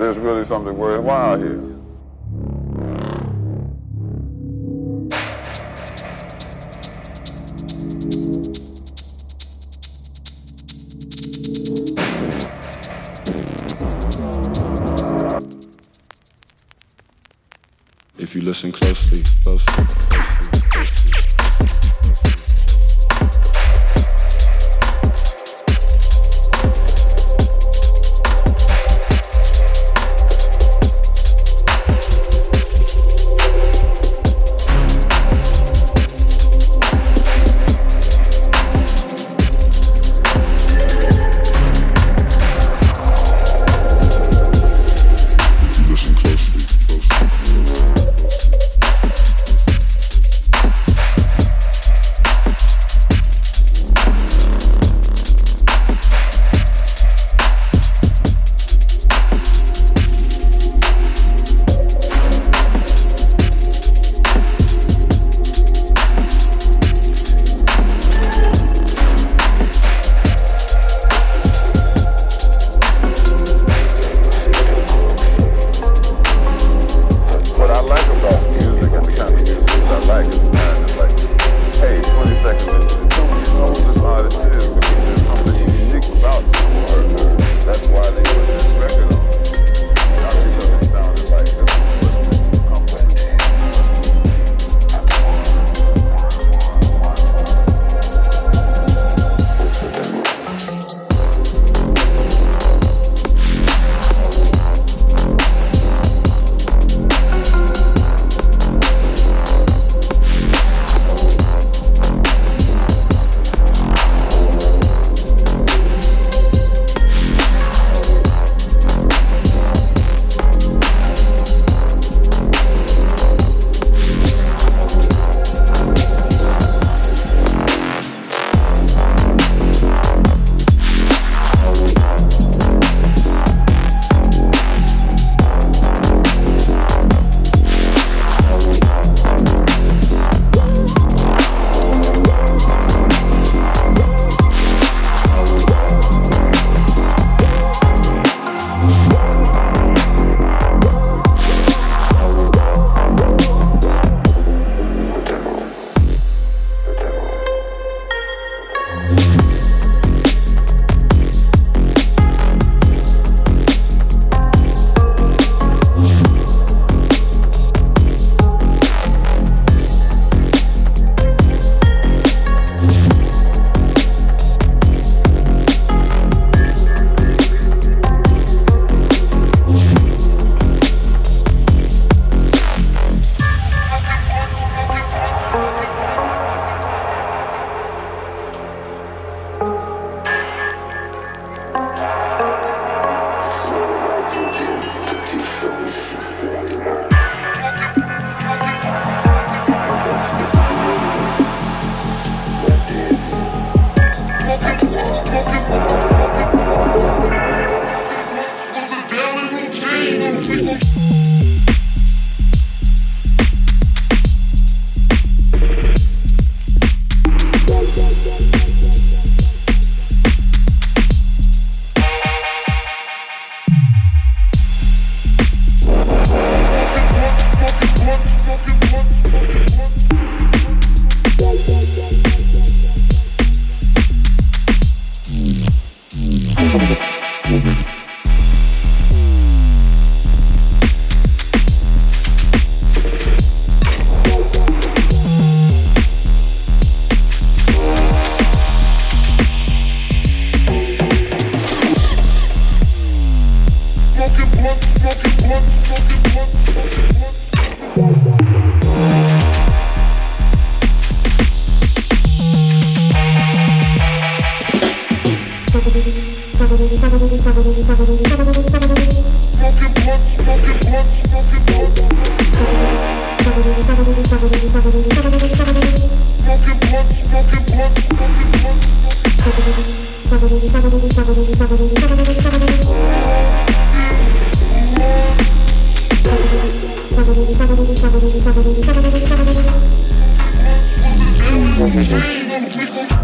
there's really something worthwhile here. Coming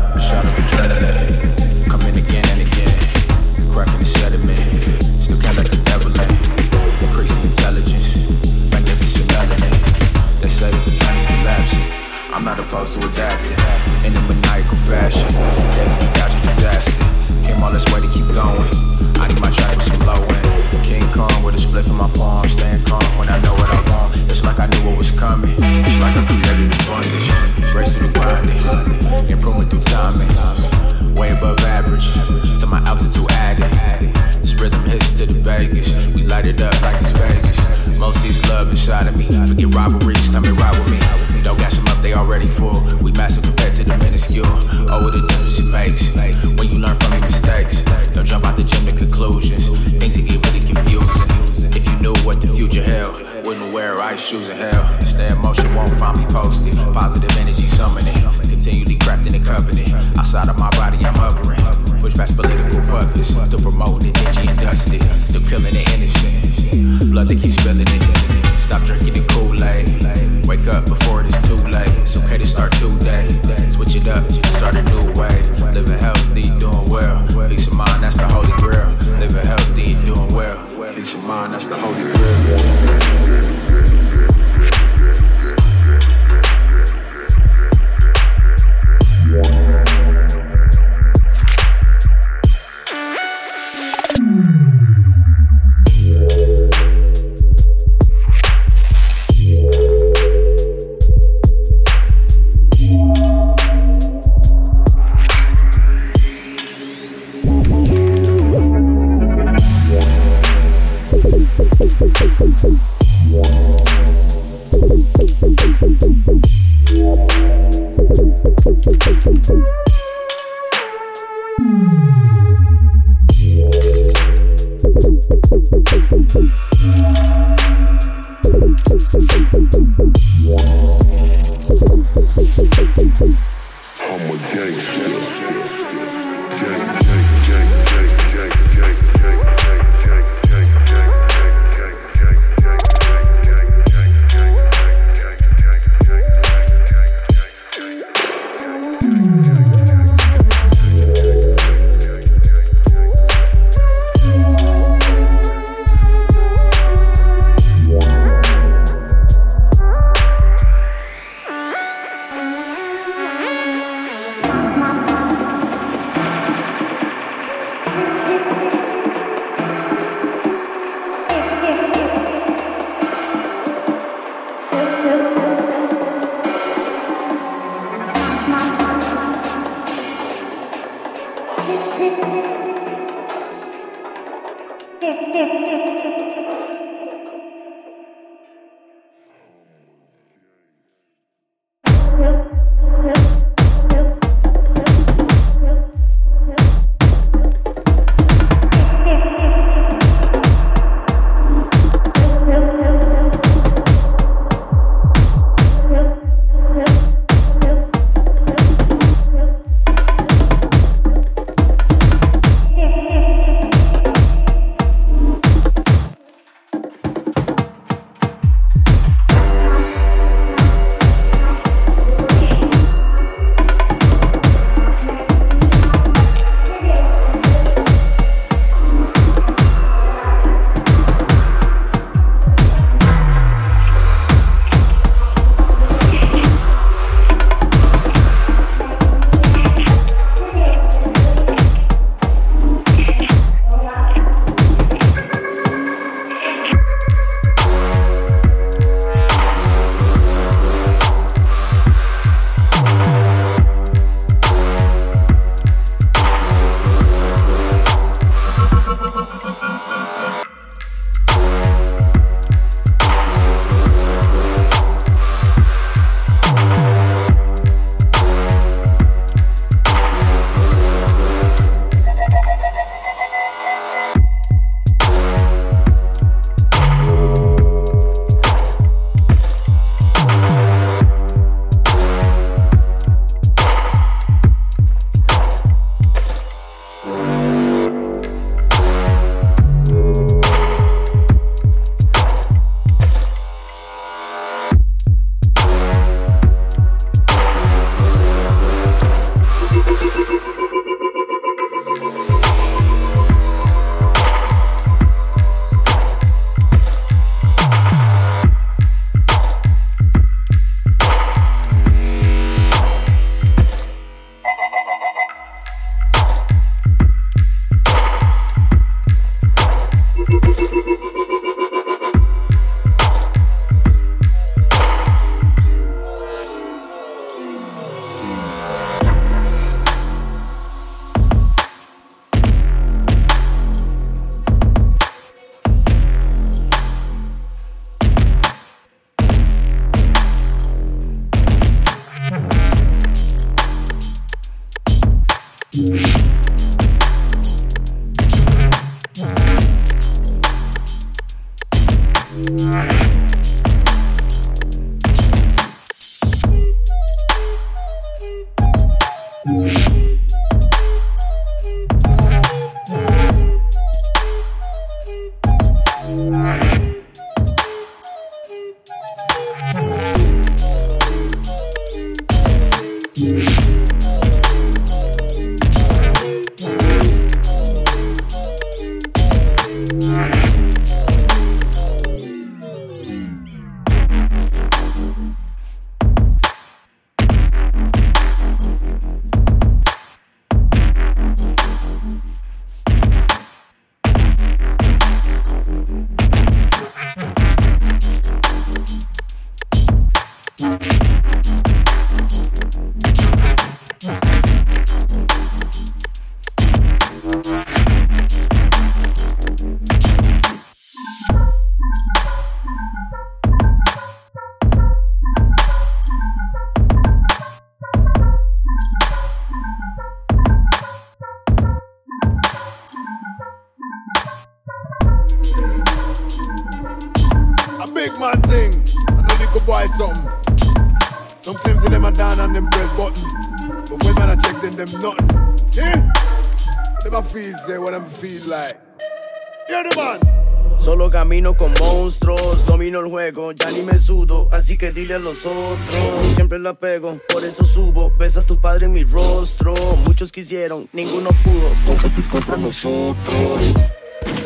ya ni me sudo, así que dile a los otros. Siempre la pego, por eso subo. Ves a tu padre en mi rostro. Muchos quisieron, ninguno pudo competir contra nosotros.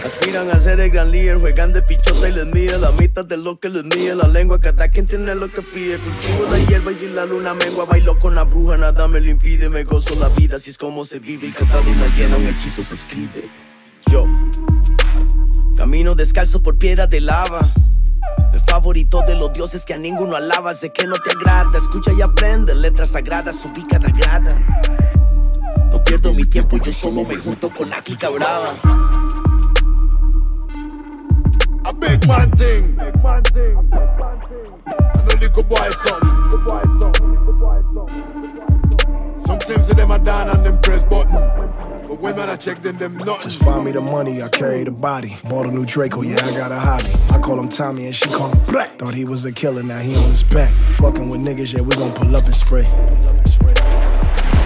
Aspiran a ser el gran líder, juegan de pichota y les mide la mitad de lo que les mide la lengua. Cada quien tiene lo que pide. Cultivo la hierba y si la luna mengua, bailo con la bruja, nada me lo impide. Me gozo la vida, así es como se vive. Y cada luna llena un hechizo se escribe. Yo camino descalzo por piedra de lava. El favorito de los dioses que a ninguno alaba. Sé que no te agrada, escucha y aprende. Letras sagradas, subí cada grada. No pierdo mi tiempo, yo solo me junto con la clica brava. A big man thing. I know little boy something. Sometimes them are down on them press button. Check then them. Just find me the money, I carry the body. Bought a new Draco, yeah, I got a hobby. I call him Tommy and she call him Black. Thought he was a killer, now he on his back. Fucking with niggas, yeah, we gon' pull up and spray.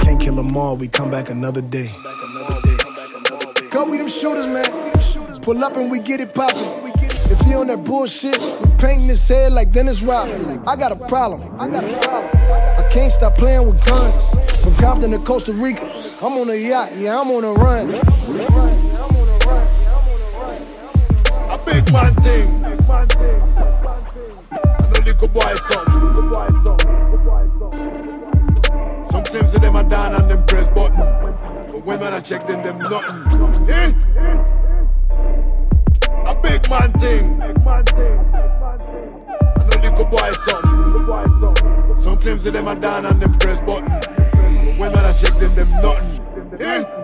Can't kill them all, we come back another day. Go with them shooters, man. Pull up and we get it poppin'. If he on that bullshit, we painting his head like Dennis Rodman. I got a problem. I got a problem. I can't stop playing with guns. From Compton to Costa Rica, I'm on a yacht, yeah, I'm on a run. A big man thing. I know little boy something. Sometimes them are down on them press button. But when man I check then them nothing. Eh? A big man thing. I know little boy something. Sometimes them are down on them press button. When I then them nothing. Eh?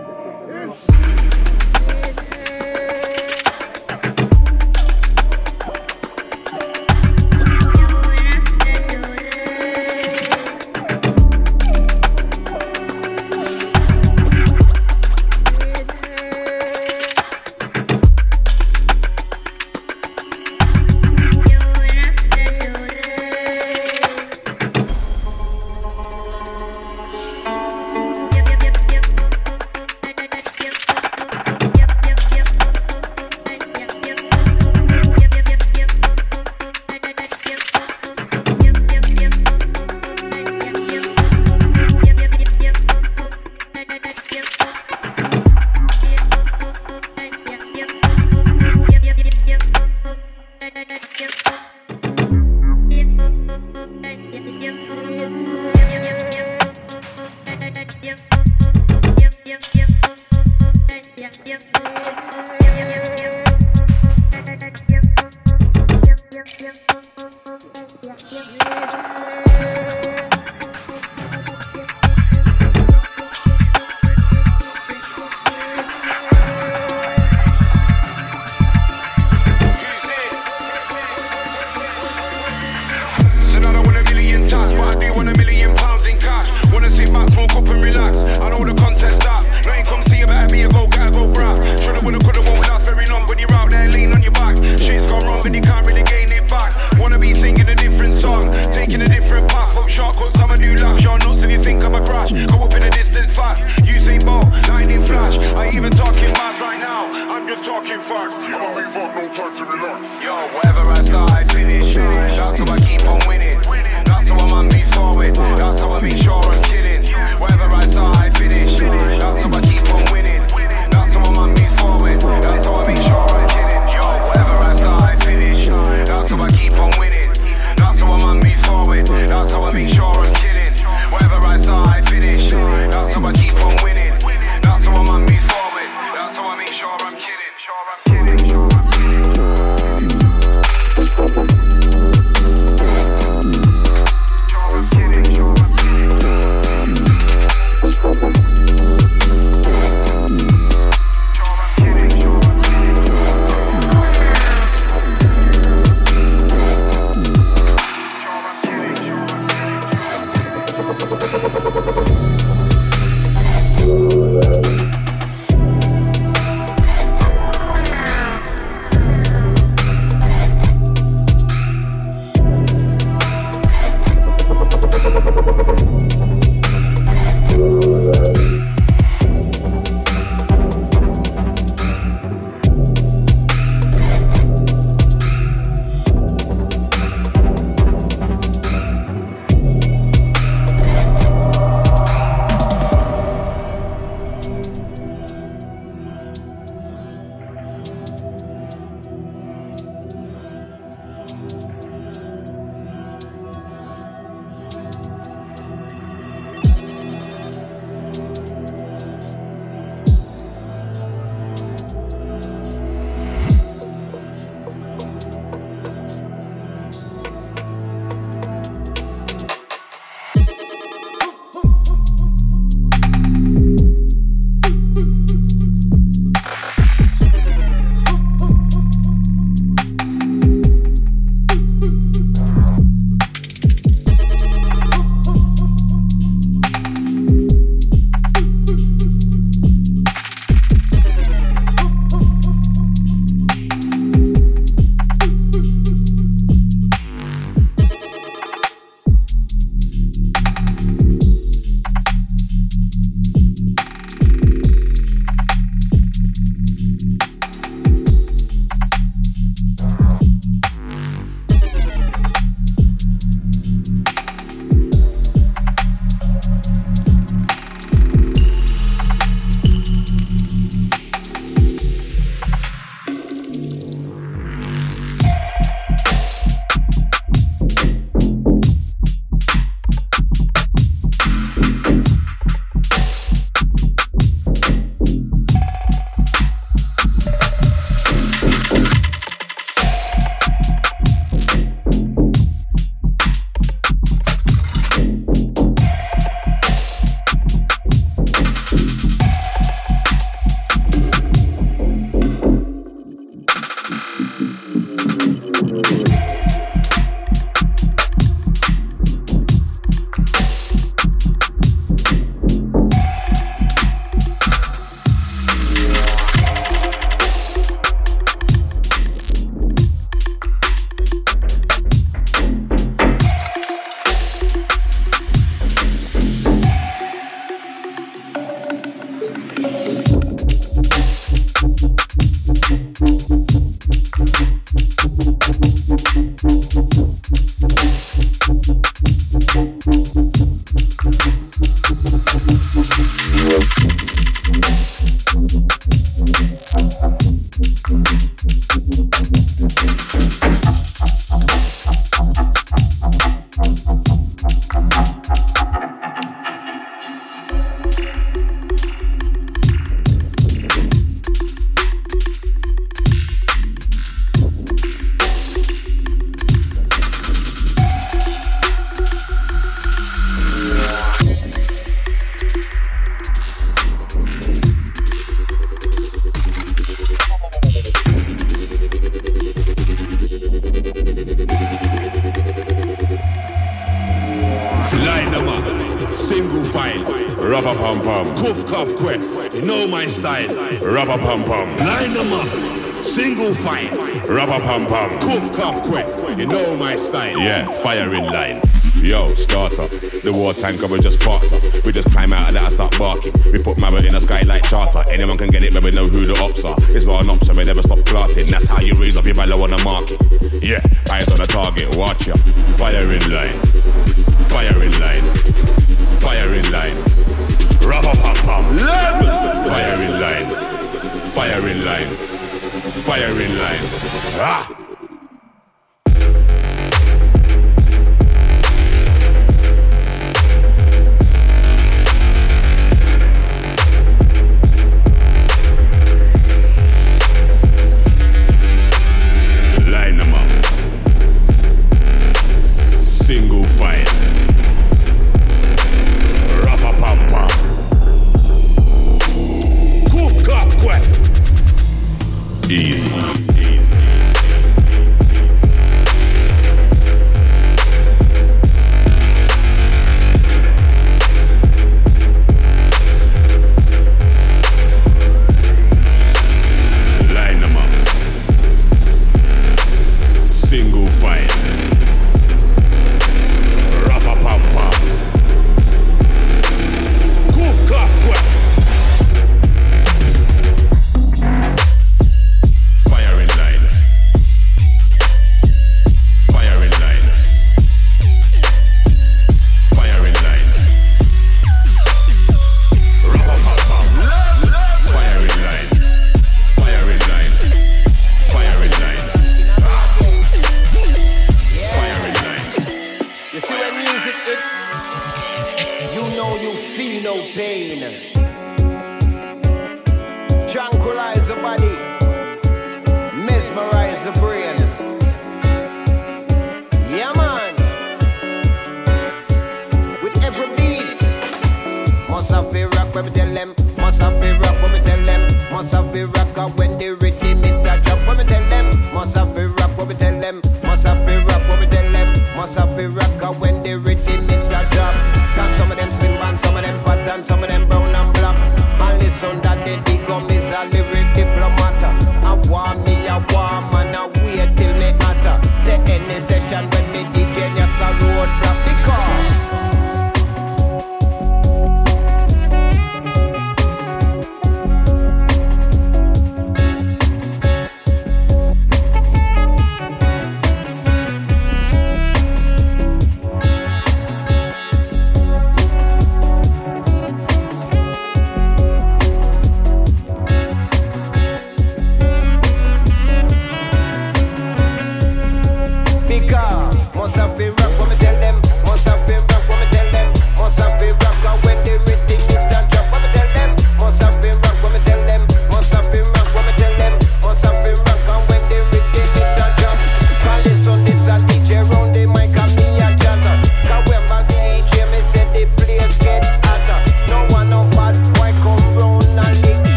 Black. And listen that they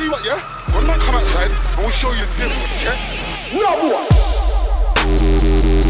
see what, yeah? When man come outside, I will show you different, yeah? No, boy.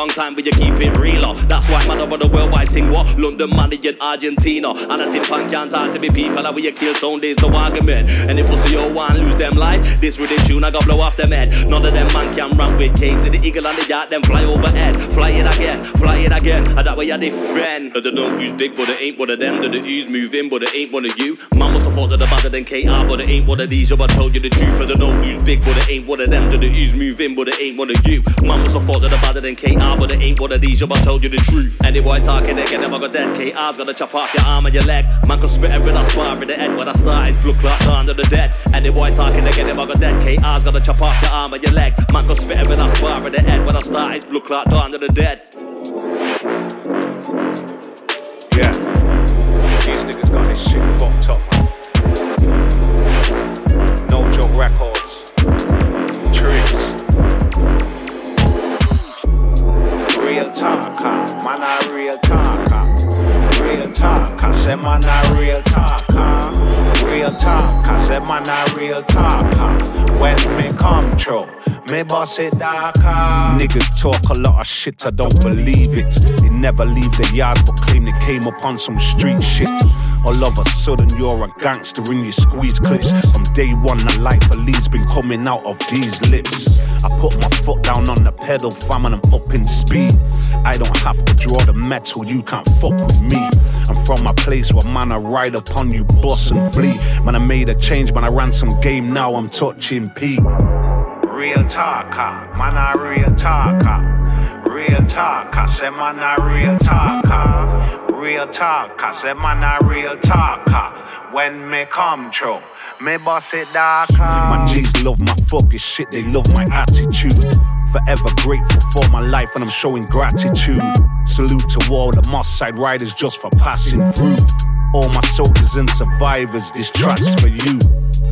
Long time, but you keep it realer. That's why man, on the worldwide thing. What? London, and Argentina. And I think punk can't talk to me people. Like we you kill tone, there's no argument. And if pussy your one lose them life, this with the tune, I got blow off them head. None of them man can run with case. The eagle and the yacht, then fly overhead. Fly it again, fly it again. And that way you're different. They don't use big, but it ain't one of them. That the ooze move in, but it ain't one of you. Man thought that they're better than KR, but it ain't one of these. Yo, I told you the truth. And they don't use big, but it ain't one of them. That the ooze move in, but it ain't one of you. Man must have thought that they're better than KR, but it ain't one of these. Yo, I told you the truth. Any boy talking, they get them, I got dead. KR's gonna chop off your arm and your leg. Man can spit every last bar in the head. When I start, it's clot down to the dead. Any boy talking, they get them, I got dead. KR's gonna chop off your arm and your leg. Man can spit every last bar in the head. When I start, it's clot down to the dead. Yeah. These niggas got this shit fucked up. No joke records. Tricks. Real talk, huh? Man, I real talk, huh? Real talk, I said man, I real talk, huh? Real I said man, I real talk, huh? When me boss it. Niggas talk a lot of shit, I don't believe it. They never leave the yard, but claim they came upon some street shit. All of a sudden, you're a gangster in your squeeze clips. From day one, the life of Lee's been coming out of these lips. I put my foot down on the pedal, fam, and I'm up in speed. I don't have to draw the metal, you can't fuck with me. I'm from a place where man, I ride upon you, boss and flee. Man, I made a change, man, I ran some game, now I'm touching P. Real talk, man, I real talk, huh? Real talk, I said, man, I real talk. Real talk, I said, man, I real talk. When me come true, me boss it dark, huh? My G's love my fucking shit, they love my attitude. Forever grateful for my life, and I'm showing gratitude. Salute to all the Moss Side riders just for passing through. All my soldiers and survivors, this track's for you.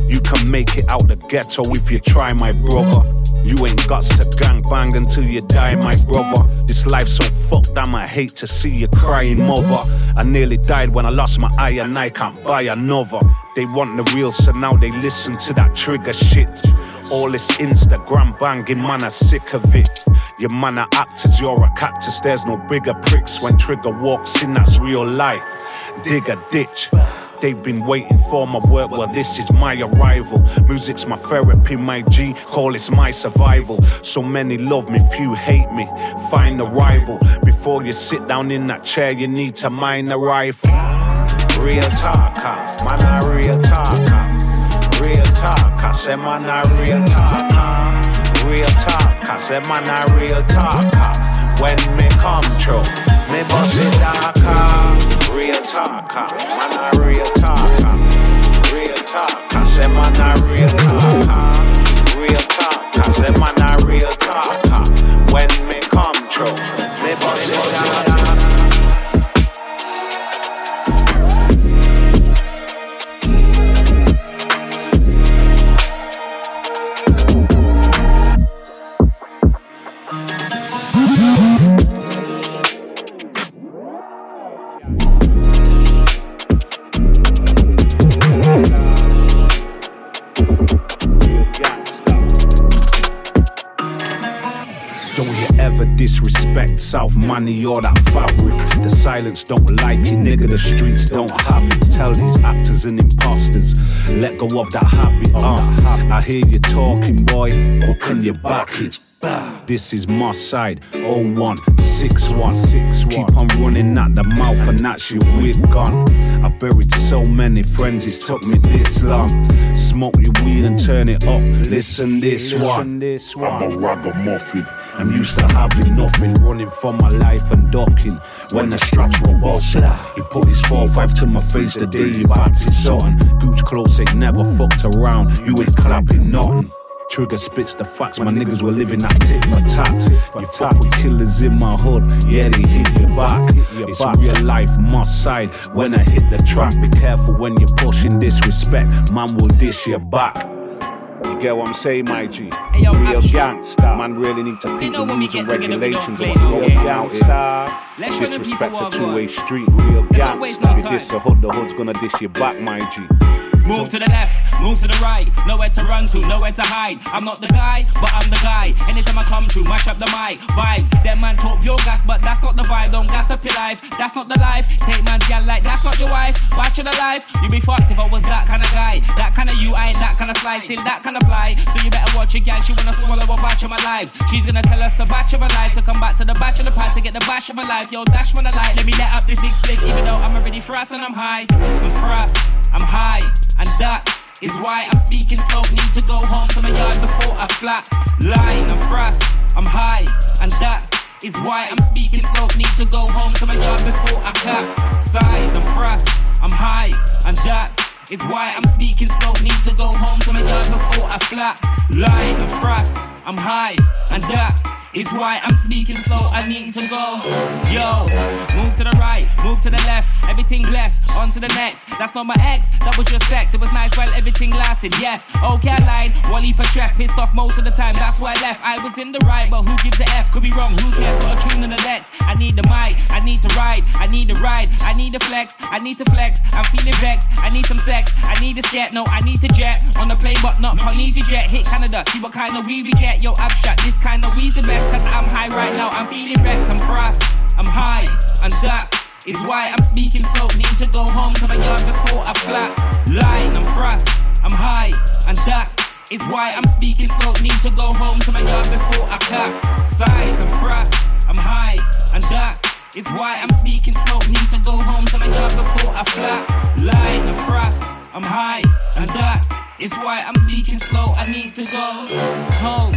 You can make it out the ghetto if you try, my brother. You ain't got to gang bang until you die, my brother. This life's so fucked, I might hate to see you crying, mother. I nearly died when I lost my eye, and I can't buy another. They want the real, so now they listen to that trigger shit. All this Instagram banging, man, I'm sick of it. Your man are actors, you're a cactus. There's no bigger pricks when Trigger walks in, that's real life. Dig a ditch. They've been waiting for my work, well, this is my arrival. Music's my therapy, my G, call it's my survival. So many love me, few hate me. Find a rival. Before you sit down in that chair, you need to mind a rifle. Real talk, man, I real talk. Real talk, I said, man, I real talk. Real talk, I said, man, I real talk. When me come true, me boss it dark. Real talk, huh? man, I real talk. Real talk, I said, man, I real talk. Real talk, I said, man, I real talk. When me come true, me boss it disrespect South money or that fabric. The silence don't like it, nigga. The streets don't have it. Tell these actors and imposters, let go of that habit. Uh, I hear you talking, boy, but can you back it? This is my side, 0161. Keep on running at the mouth, and that's your wig gun. I've buried so many friends, it's took me this long. Smoke your weed and turn it up. Listen this one. I'm a ragamuffin. I'm used to having nothing, running for my life and ducking. When the straps were busted, he put his 4-5 to my face the day he backed his son. Gooch Close ain't never fucked around, you ain't clapping nothing. Trigger spits the facts, my niggas were living that tit for tat. You fuck with killers in my hood, yeah, they hit your back. It's real life, my side. When I hit the track, be careful when you're pushing disrespect, man will dish your back. Get what I'm saying, my G. Hey, yo, Real gangsta. Man really need to You know the we rules and regulations. What's no down here? Let's show the people Disrespect a two-way street. Real Let's not waste gangsta. You diss the hood, the hood's gonna diss your back, my G. Move to the left, move to the right. Nowhere to run to, nowhere to hide. I'm not the guy, but I'm the guy. Anytime I come through, mash up the mic. Vibes, them man talk pure gas, but that's not the vibe. Don't gas up your life, that's not the life. Take man's gal like that's not your wife. Bachelor life, you be fucked if I was that kind of guy. That kind of you, I ain't that kind of slice, still that kind of fly. So you better watch your gal, she wanna swallow a batch of my lives. She's gonna tell us a batch of her life. So come back to the batch of the pad to get the bash of my life. Yo, dash when I light, let me let up this big split, even though I'm already frost and I'm high. I'm frost, I'm high, and that is why I'm speaking slow. Need to go home to my yard before I flat line. I'm frost, I'm high, and that is why I'm speaking slow. Need to go home to my yard before I clap. Size, I'm frost, I'm high, and that is why I'm speaking slow. Need to go home to my yard before I flat line. I'm frost, I'm high, and that is why I'm speaking slow. I need to go. Yo, move to the right, move to the left. Everything blessed, on to the next. That's not my ex, that was your sex. It was nice while everything lasted. Yes, okay, I lied. One leap stress, pissed off most of the time. That's why I left. I was in the right, but who gives a F? Could be wrong, who cares? Got a tune in the decks. I need the mic, I need to ride, I need to ride, I need to flex, I need to flex. I'm feeling vexed, I need some sex, I need to jet. No, I need to jet on the plane, but not Polynesia jet. Hit Canada, see what kind of weed we get. Yo, Abstrakt, this kind of weed's the best, cause I'm high right now. I'm feeling wrecked, I'm frost, I'm high, I'm that is why I'm speaking slow. Need to go home to my yard before I flat line. I'm frost, I'm high, and that is why I'm speaking slow. Need to go home to my yard before I clap. Size, I'm frost, I'm high, and that is why I'm speaking slow. Need to go home to my yard before I flat line. I'm frost, I'm high, and that is why I'm speaking slow. I need to go home,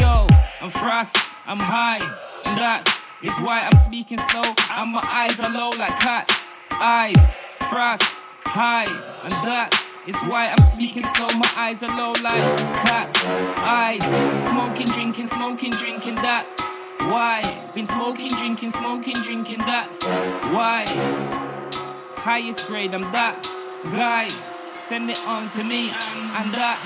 yo. I'm frost, I'm high, and that is why I'm speaking slow. And my eyes are low like cats. Eyes, frost, high, and that is why I'm speaking slow. My eyes are low like cats. Eyes, smoking, drinking, smoking, drinking. That's why. Been smoking, drinking, smoking, drinking. That's why. Highest grade, I'm that guy. Send it on to me, and that.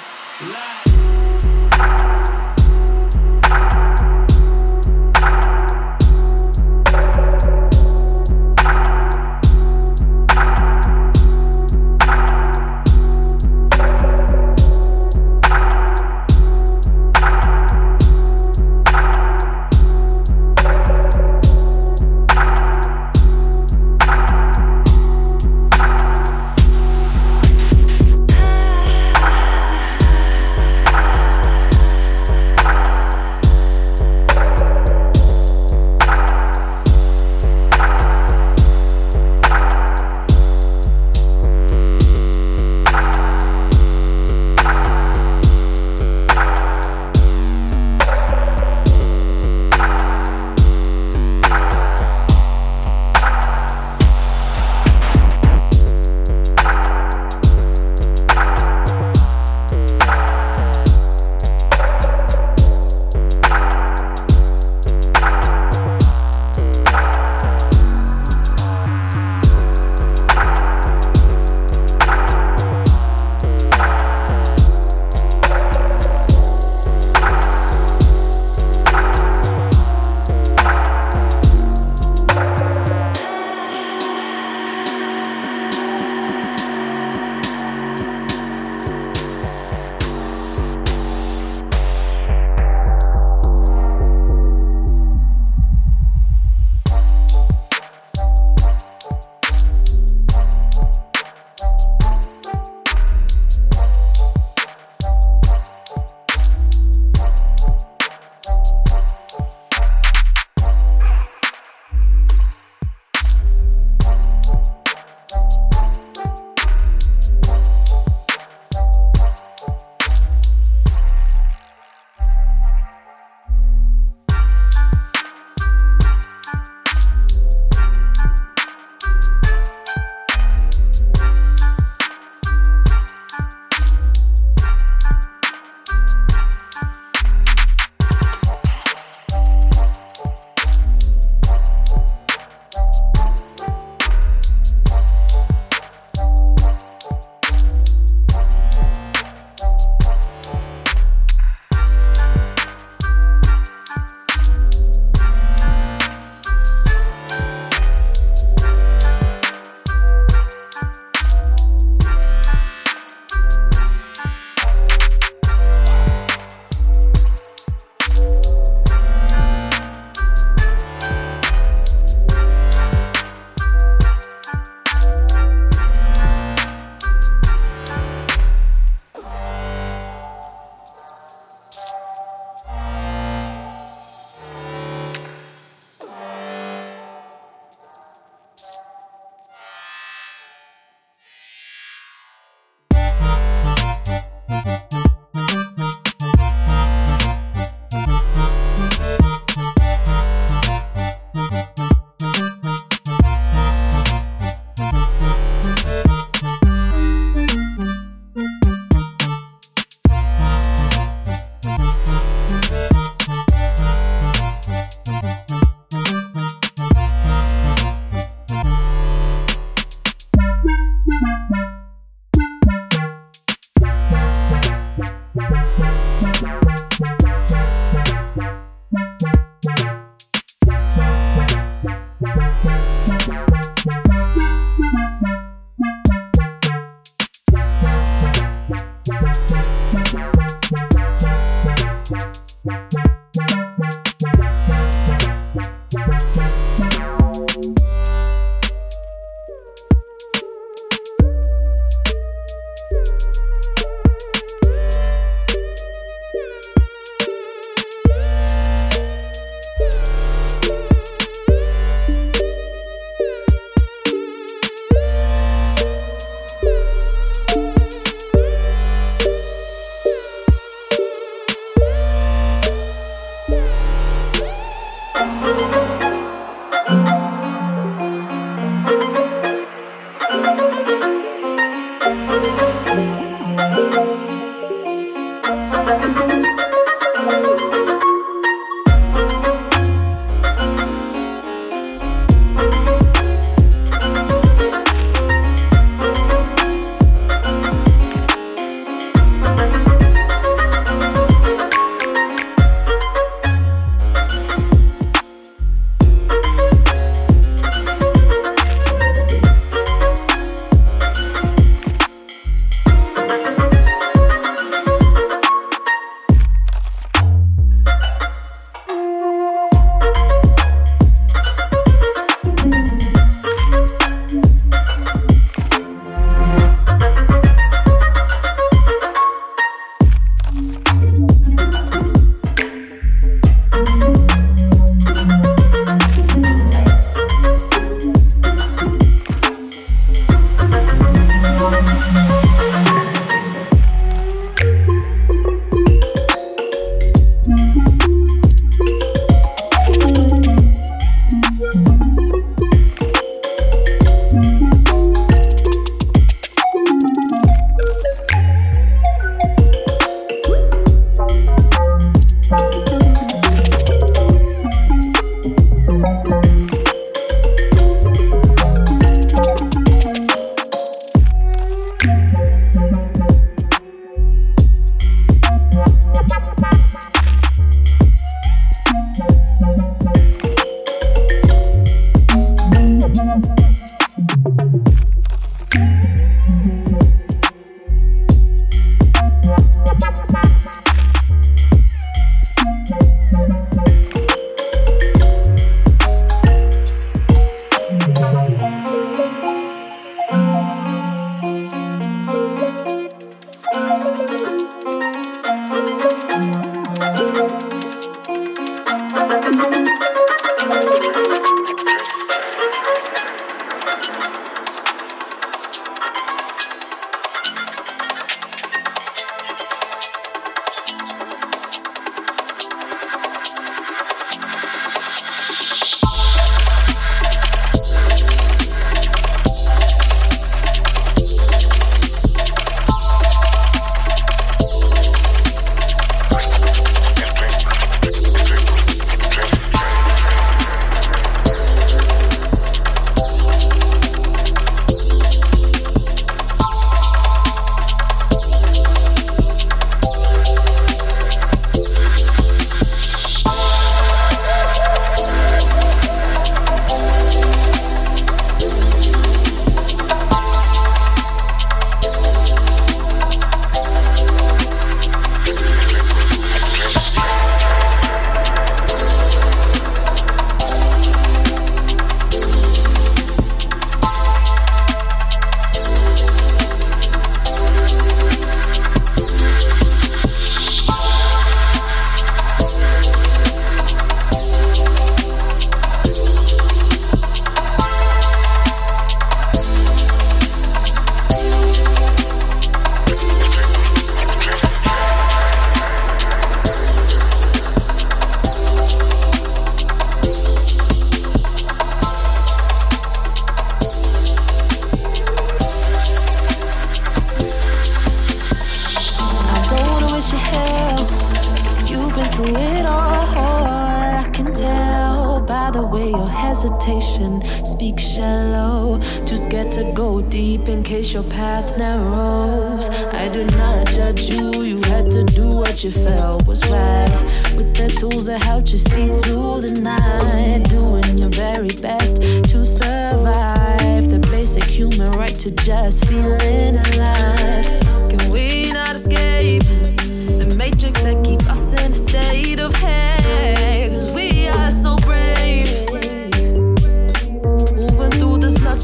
Scared to go deep in case your path narrows. I do not judge you. You had to do what you felt was right. With the tools that helped you see through the night. Doing your very best to survive. The basic human right to just feeling alive. Can we not escape the matrix that keep us in a state of haste?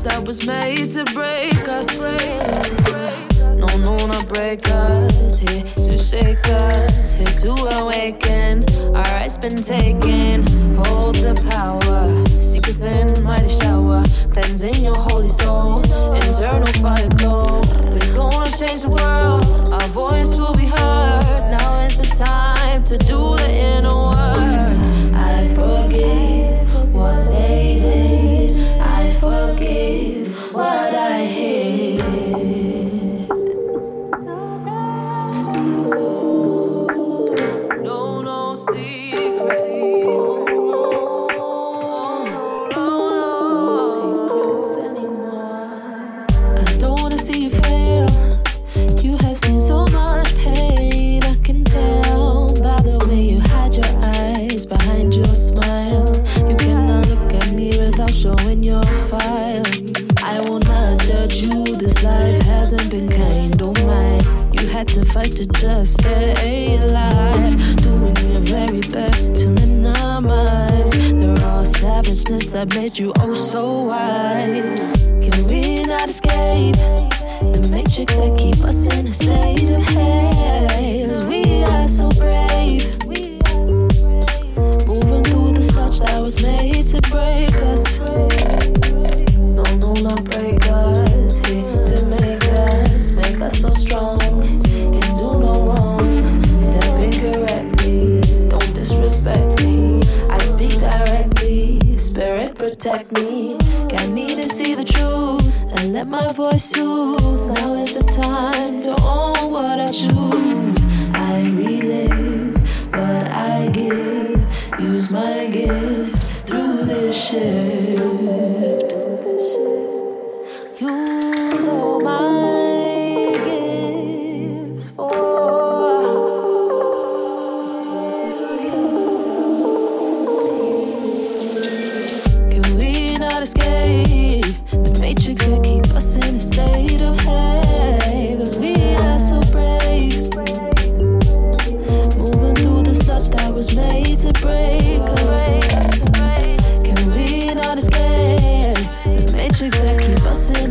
Through that was made to break us. No, no, not break us. Here to shake us, here to awaken. Our rights been taken. Hold the power. Seek within mighty shower. Cleansing your holy soul. Internal fire glow. We're gonna change the world. Our voice will be heard. Now is the time to do the inner work. To just stay alive. Doing your very best to minimize the raw savageness that made you oh so wide. Can we not escape the matrix that keep us in a state of haze? We are so brave. Moving through the sludge that was made to break us. Let my voice soothe. Now is the time to own what I choose.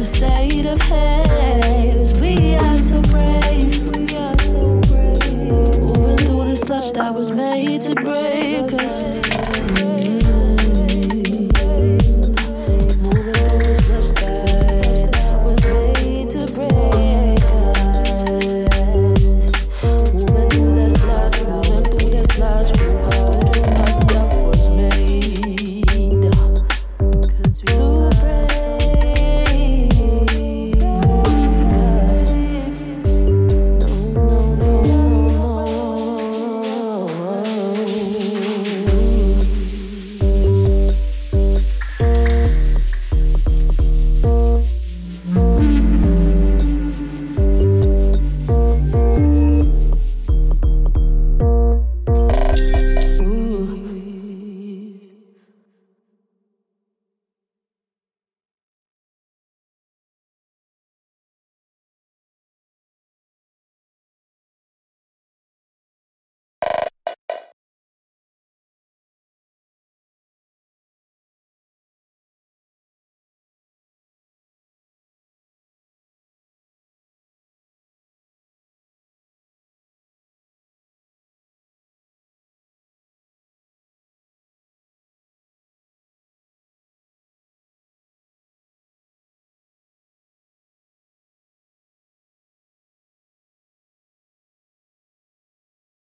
state of haze. We are so brave. We are so brave. Moving through the slush that was made to break us.